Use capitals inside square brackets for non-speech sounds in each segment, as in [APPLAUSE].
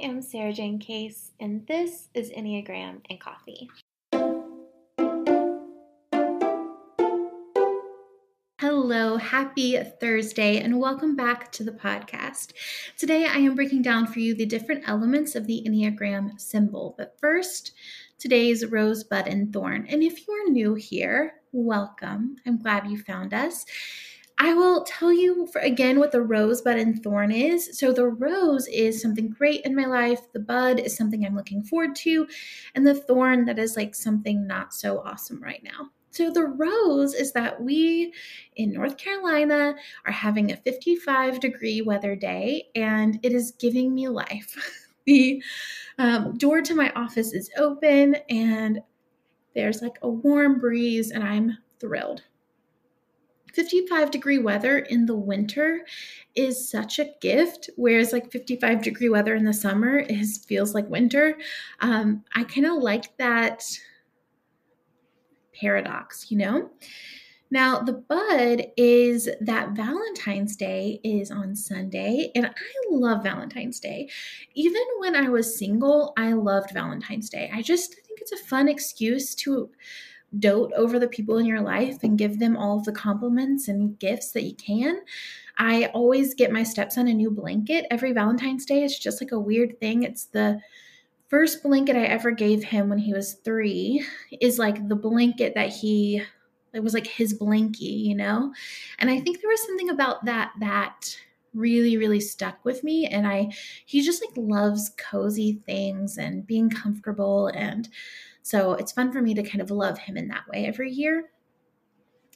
am Sarah Jane Case, and this is Enneagram and Coffee. Hello, happy Thursday, and welcome back to the podcast. Today I am breaking down for you the different elements of the Enneagram symbol. But first, today's rosebud and thorn. And if you are new here, welcome. I'm glad you found us. I will tell you for, again what the rosebud and thorn is. So, the rose is something great in my life, the bud is something I'm looking forward to, and the thorn that is like something not so awesome right now. So, the rose is that we in North Carolina are having a 55 degree weather day, and it is giving me life. [LAUGHS] the um, door to my office is open, and there's like a warm breeze, and I'm thrilled. 55 degree weather in the winter is such a gift whereas like 55 degree weather in the summer is feels like winter. Um, i kind of like that paradox you know? Now the bud is that valentine's day is on sunday and i love valentine's day. Even when i was single i loved valentine's day. I just think it's a fun excuse to dote over the people in your life and give them all of the compliments and gifts that you can. I always get my stepson a new blanket every Valentine's Day. It's just like a weird thing. It's the first blanket I ever gave him when he was three, is like the blanket that he, it was like his blankie, you know? And I think there was something about that that really really stuck with me and i he just like loves cozy things and being comfortable and so it's fun for me to kind of love him in that way every year.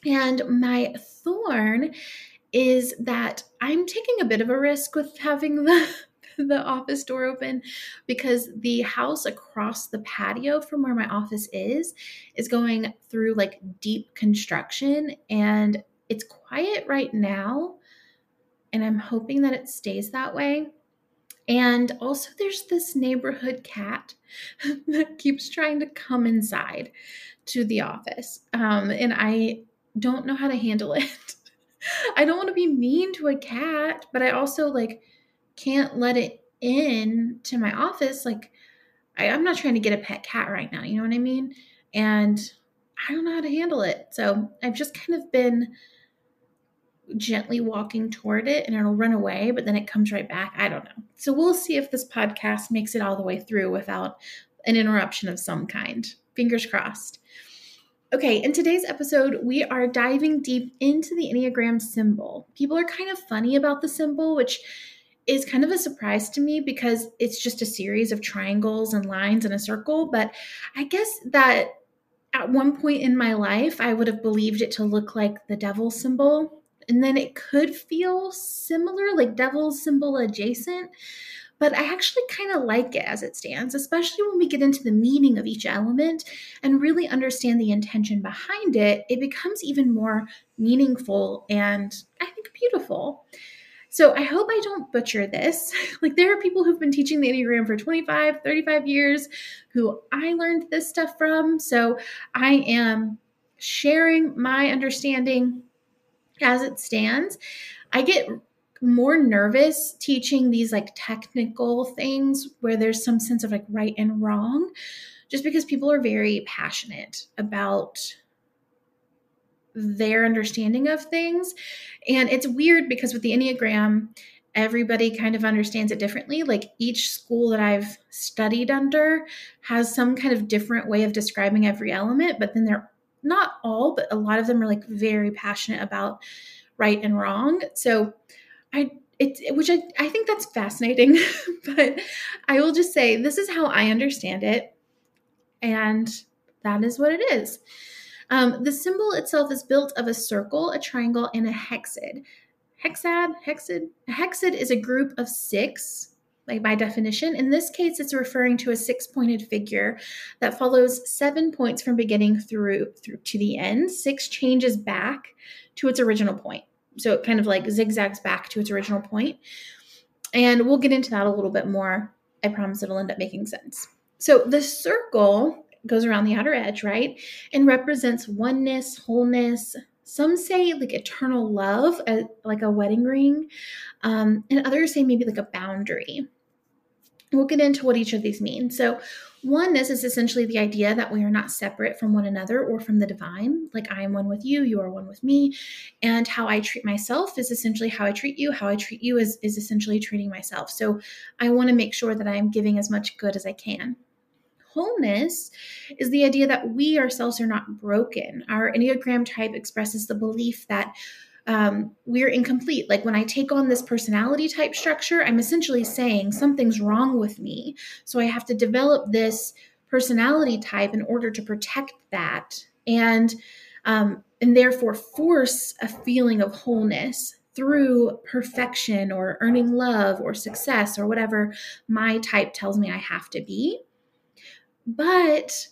And my thorn is that I'm taking a bit of a risk with having the [LAUGHS] the office door open because the house across the patio from where my office is is going through like deep construction and it's quiet right now and I'm hoping that it stays that way. And also, there's this neighborhood cat [LAUGHS] that keeps trying to come inside to the office. Um, and I don't know how to handle it. [LAUGHS] I don't want to be mean to a cat, but I also like can't let it in to my office. Like, I, I'm not trying to get a pet cat right now. You know what I mean? And I don't know how to handle it. So I've just kind of been gently walking toward it and it'll run away, but then it comes right back. I don't know. So we'll see if this podcast makes it all the way through without an interruption of some kind. Fingers crossed. Okay, in today's episode, we are diving deep into the Enneagram symbol. People are kind of funny about the symbol, which is kind of a surprise to me because it's just a series of triangles and lines and a circle. But I guess that at one point in my life, I would have believed it to look like the devil symbol and then it could feel similar, like devil's symbol adjacent. But I actually kind of like it as it stands, especially when we get into the meaning of each element and really understand the intention behind it. It becomes even more meaningful and I think beautiful. So I hope I don't butcher this. [LAUGHS] Like there are people who've been teaching the Enneagram for 25, 35 years who I learned this stuff from. So I am sharing my understanding as it stands. I get more nervous teaching these like technical things where there's some sense of like right and wrong just because people are very passionate about their understanding of things and it's weird because with the enneagram everybody kind of understands it differently like each school that i've studied under has some kind of different way of describing every element but then they're not all, but a lot of them are like very passionate about right and wrong. So I it, which I, I think that's fascinating, [LAUGHS] but I will just say this is how I understand it, and that is what it is. Um, the symbol itself is built of a circle, a triangle, and a hexad. Hexad, hexad, hexad is a group of six like by definition. In this case, it's referring to a six-pointed figure that follows seven points from beginning through through to the end. Six changes back to its original point. So it kind of like zigzags back to its original point. And we'll get into that a little bit more. I promise it'll end up making sense. So the circle goes around the outer edge, right? And represents oneness, wholeness, some say like eternal love, like a wedding ring, um, and others say maybe like a boundary. We'll get into what each of these mean. So, oneness is essentially the idea that we are not separate from one another or from the divine. Like I am one with you, you are one with me. And how I treat myself is essentially how I treat you. How I treat you is, is essentially treating myself. So I want to make sure that I am giving as much good as I can. Wholeness is the idea that we ourselves are not broken. Our Enneagram type expresses the belief that um, we're incomplete. Like when I take on this personality type structure, I'm essentially saying something's wrong with me. So I have to develop this personality type in order to protect that and um, and therefore force a feeling of wholeness through perfection or earning love or success or whatever my type tells me I have to be. But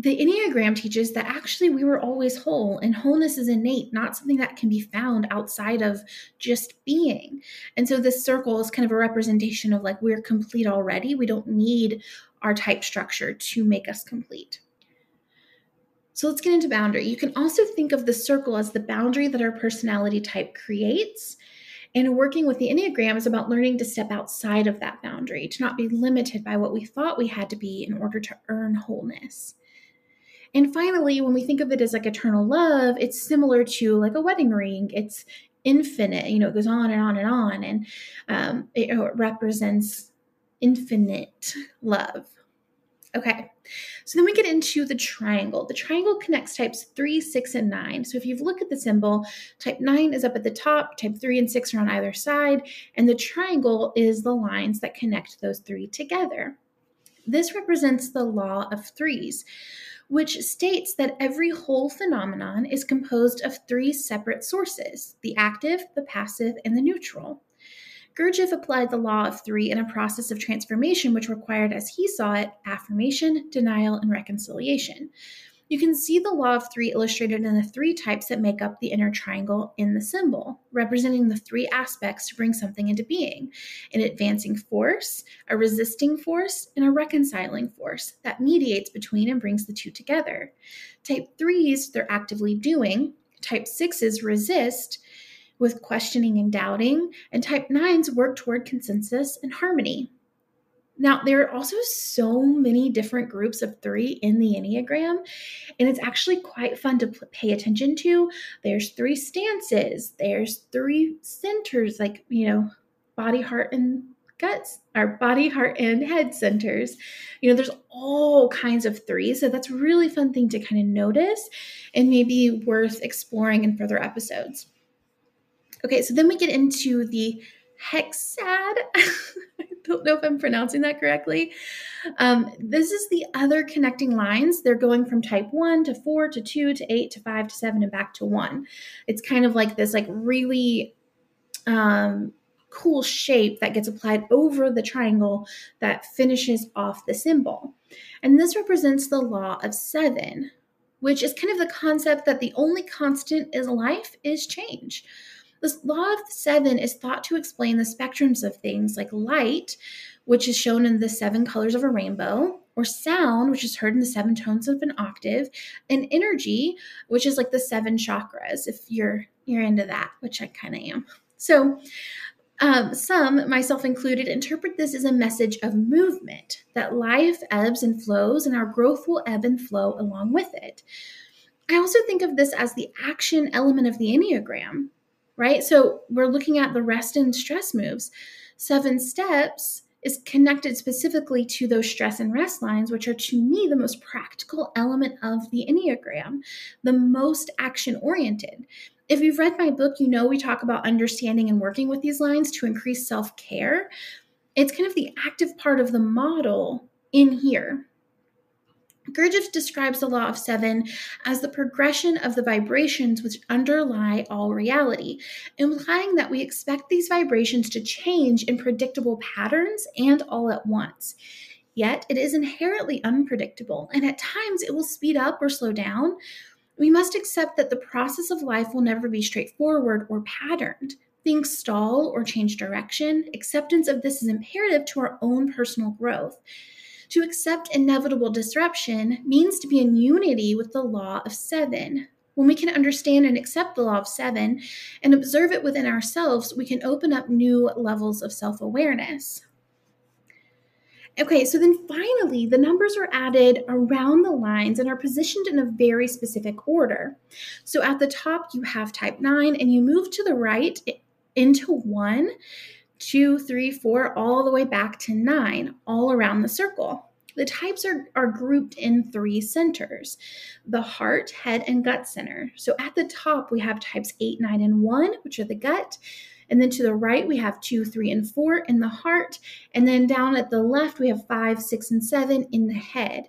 the Enneagram teaches that actually we were always whole and wholeness is innate, not something that can be found outside of just being. And so this circle is kind of a representation of like we're complete already. We don't need our type structure to make us complete. So let's get into boundary. You can also think of the circle as the boundary that our personality type creates. And working with the Enneagram is about learning to step outside of that boundary, to not be limited by what we thought we had to be in order to earn wholeness. And finally, when we think of it as like eternal love, it's similar to like a wedding ring. It's infinite, you know, it goes on and on and on. And um, it, it represents infinite love. Okay, so then we get into the triangle. The triangle connects types three, six, and nine. So if you look at the symbol, type nine is up at the top, type three and six are on either side, and the triangle is the lines that connect those three together. This represents the law of threes which states that every whole phenomenon is composed of three separate sources the active, the passive, and the neutral. Gurdjieff applied the law of three in a process of transformation which required, as he saw it, affirmation, denial, and reconciliation. You can see the law of three illustrated in the three types that make up the inner triangle in the symbol, representing the three aspects to bring something into being an advancing force, a resisting force, and a reconciling force that mediates between and brings the two together. Type threes, they're actively doing, type sixes resist with questioning and doubting, and type nines work toward consensus and harmony. Now, there are also so many different groups of three in the Enneagram, and it's actually quite fun to pay attention to. There's three stances, there's three centers, like, you know, body, heart, and guts, our body, heart, and head centers. You know, there's all kinds of three. So that's a really fun thing to kind of notice and maybe worth exploring in further episodes. Okay, so then we get into the hexad. [LAUGHS] I don't know if I'm pronouncing that correctly. Um, this is the other connecting lines. They're going from type 1 to 4 to 2 to 8 to 5 to 7 and back to 1. It's kind of like this like really um, cool shape that gets applied over the triangle that finishes off the symbol. And this represents the law of 7, which is kind of the concept that the only constant in life is change. The law of seven is thought to explain the spectrums of things like light, which is shown in the seven colors of a rainbow, or sound, which is heard in the seven tones of an octave, and energy, which is like the seven chakras, if you're you're into that, which I kind of am. So um, some, myself included, interpret this as a message of movement, that life ebbs and flows, and our growth will ebb and flow along with it. I also think of this as the action element of the Enneagram right? So we're looking at the rest and stress moves. Seven steps is connected specifically to those stress and rest lines, which are to me the most practical element of the Enneagram, the most action oriented. If you've read my book, you know we talk about understanding and working with these lines to increase self care. It's kind of the active part of the model in here. Gurdjieff describes the law of seven as the progression of the vibrations which underlie all reality, implying that we expect these vibrations to change in predictable patterns and all at once. Yet it is inherently unpredictable, and at times it will speed up or slow down. We must accept that the process of life will never be straightforward or patterned. Things stall or change direction. Acceptance of this is imperative to our own personal growth. To accept inevitable disruption means to be in unity with the law of seven. When we can understand and accept the law of seven and observe it within ourselves, we can open up new levels of self awareness. Okay, so then finally, the numbers are added around the lines and are positioned in a very specific order. So at the top, you have type 9, and you move to the right into 1, 2, 3, 4, all the way back to 9, all around the circle. The types are, are grouped in three centers the heart, head, and gut center. So at the top, we have types 8, 9, and 1, which are the gut. And then to the right, we have two, three, and four in the heart. And then down at the left, we have five, six, and seven in the head.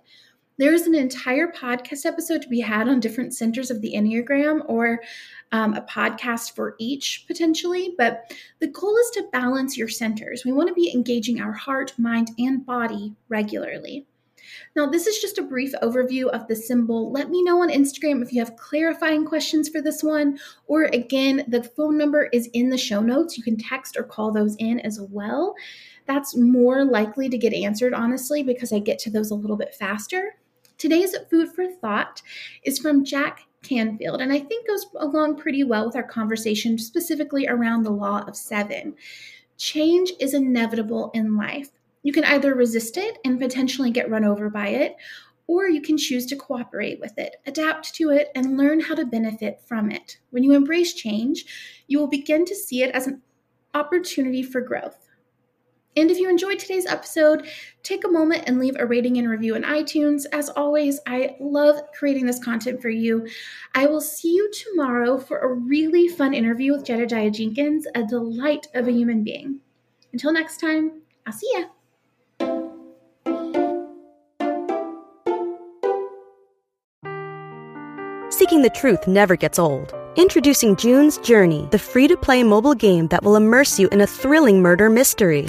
There is an entire podcast episode to be had on different centers of the Enneagram or um, a podcast for each potentially. But the goal is to balance your centers. We want to be engaging our heart, mind, and body regularly. Now, this is just a brief overview of the symbol. Let me know on Instagram if you have clarifying questions for this one. Or again, the phone number is in the show notes. You can text or call those in as well. That's more likely to get answered, honestly, because I get to those a little bit faster. Today's food for thought is from Jack Canfield, and I think goes along pretty well with our conversation, specifically around the law of seven. Change is inevitable in life. You can either resist it and potentially get run over by it, or you can choose to cooperate with it, adapt to it, and learn how to benefit from it. When you embrace change, you will begin to see it as an opportunity for growth. And if you enjoyed today's episode, take a moment and leave a rating and review in iTunes. As always, I love creating this content for you. I will see you tomorrow for a really fun interview with Jedidiah Jenkins, a delight of a human being. Until next time, I'll see ya. Seeking the truth never gets old. Introducing June's Journey, the free to play mobile game that will immerse you in a thrilling murder mystery.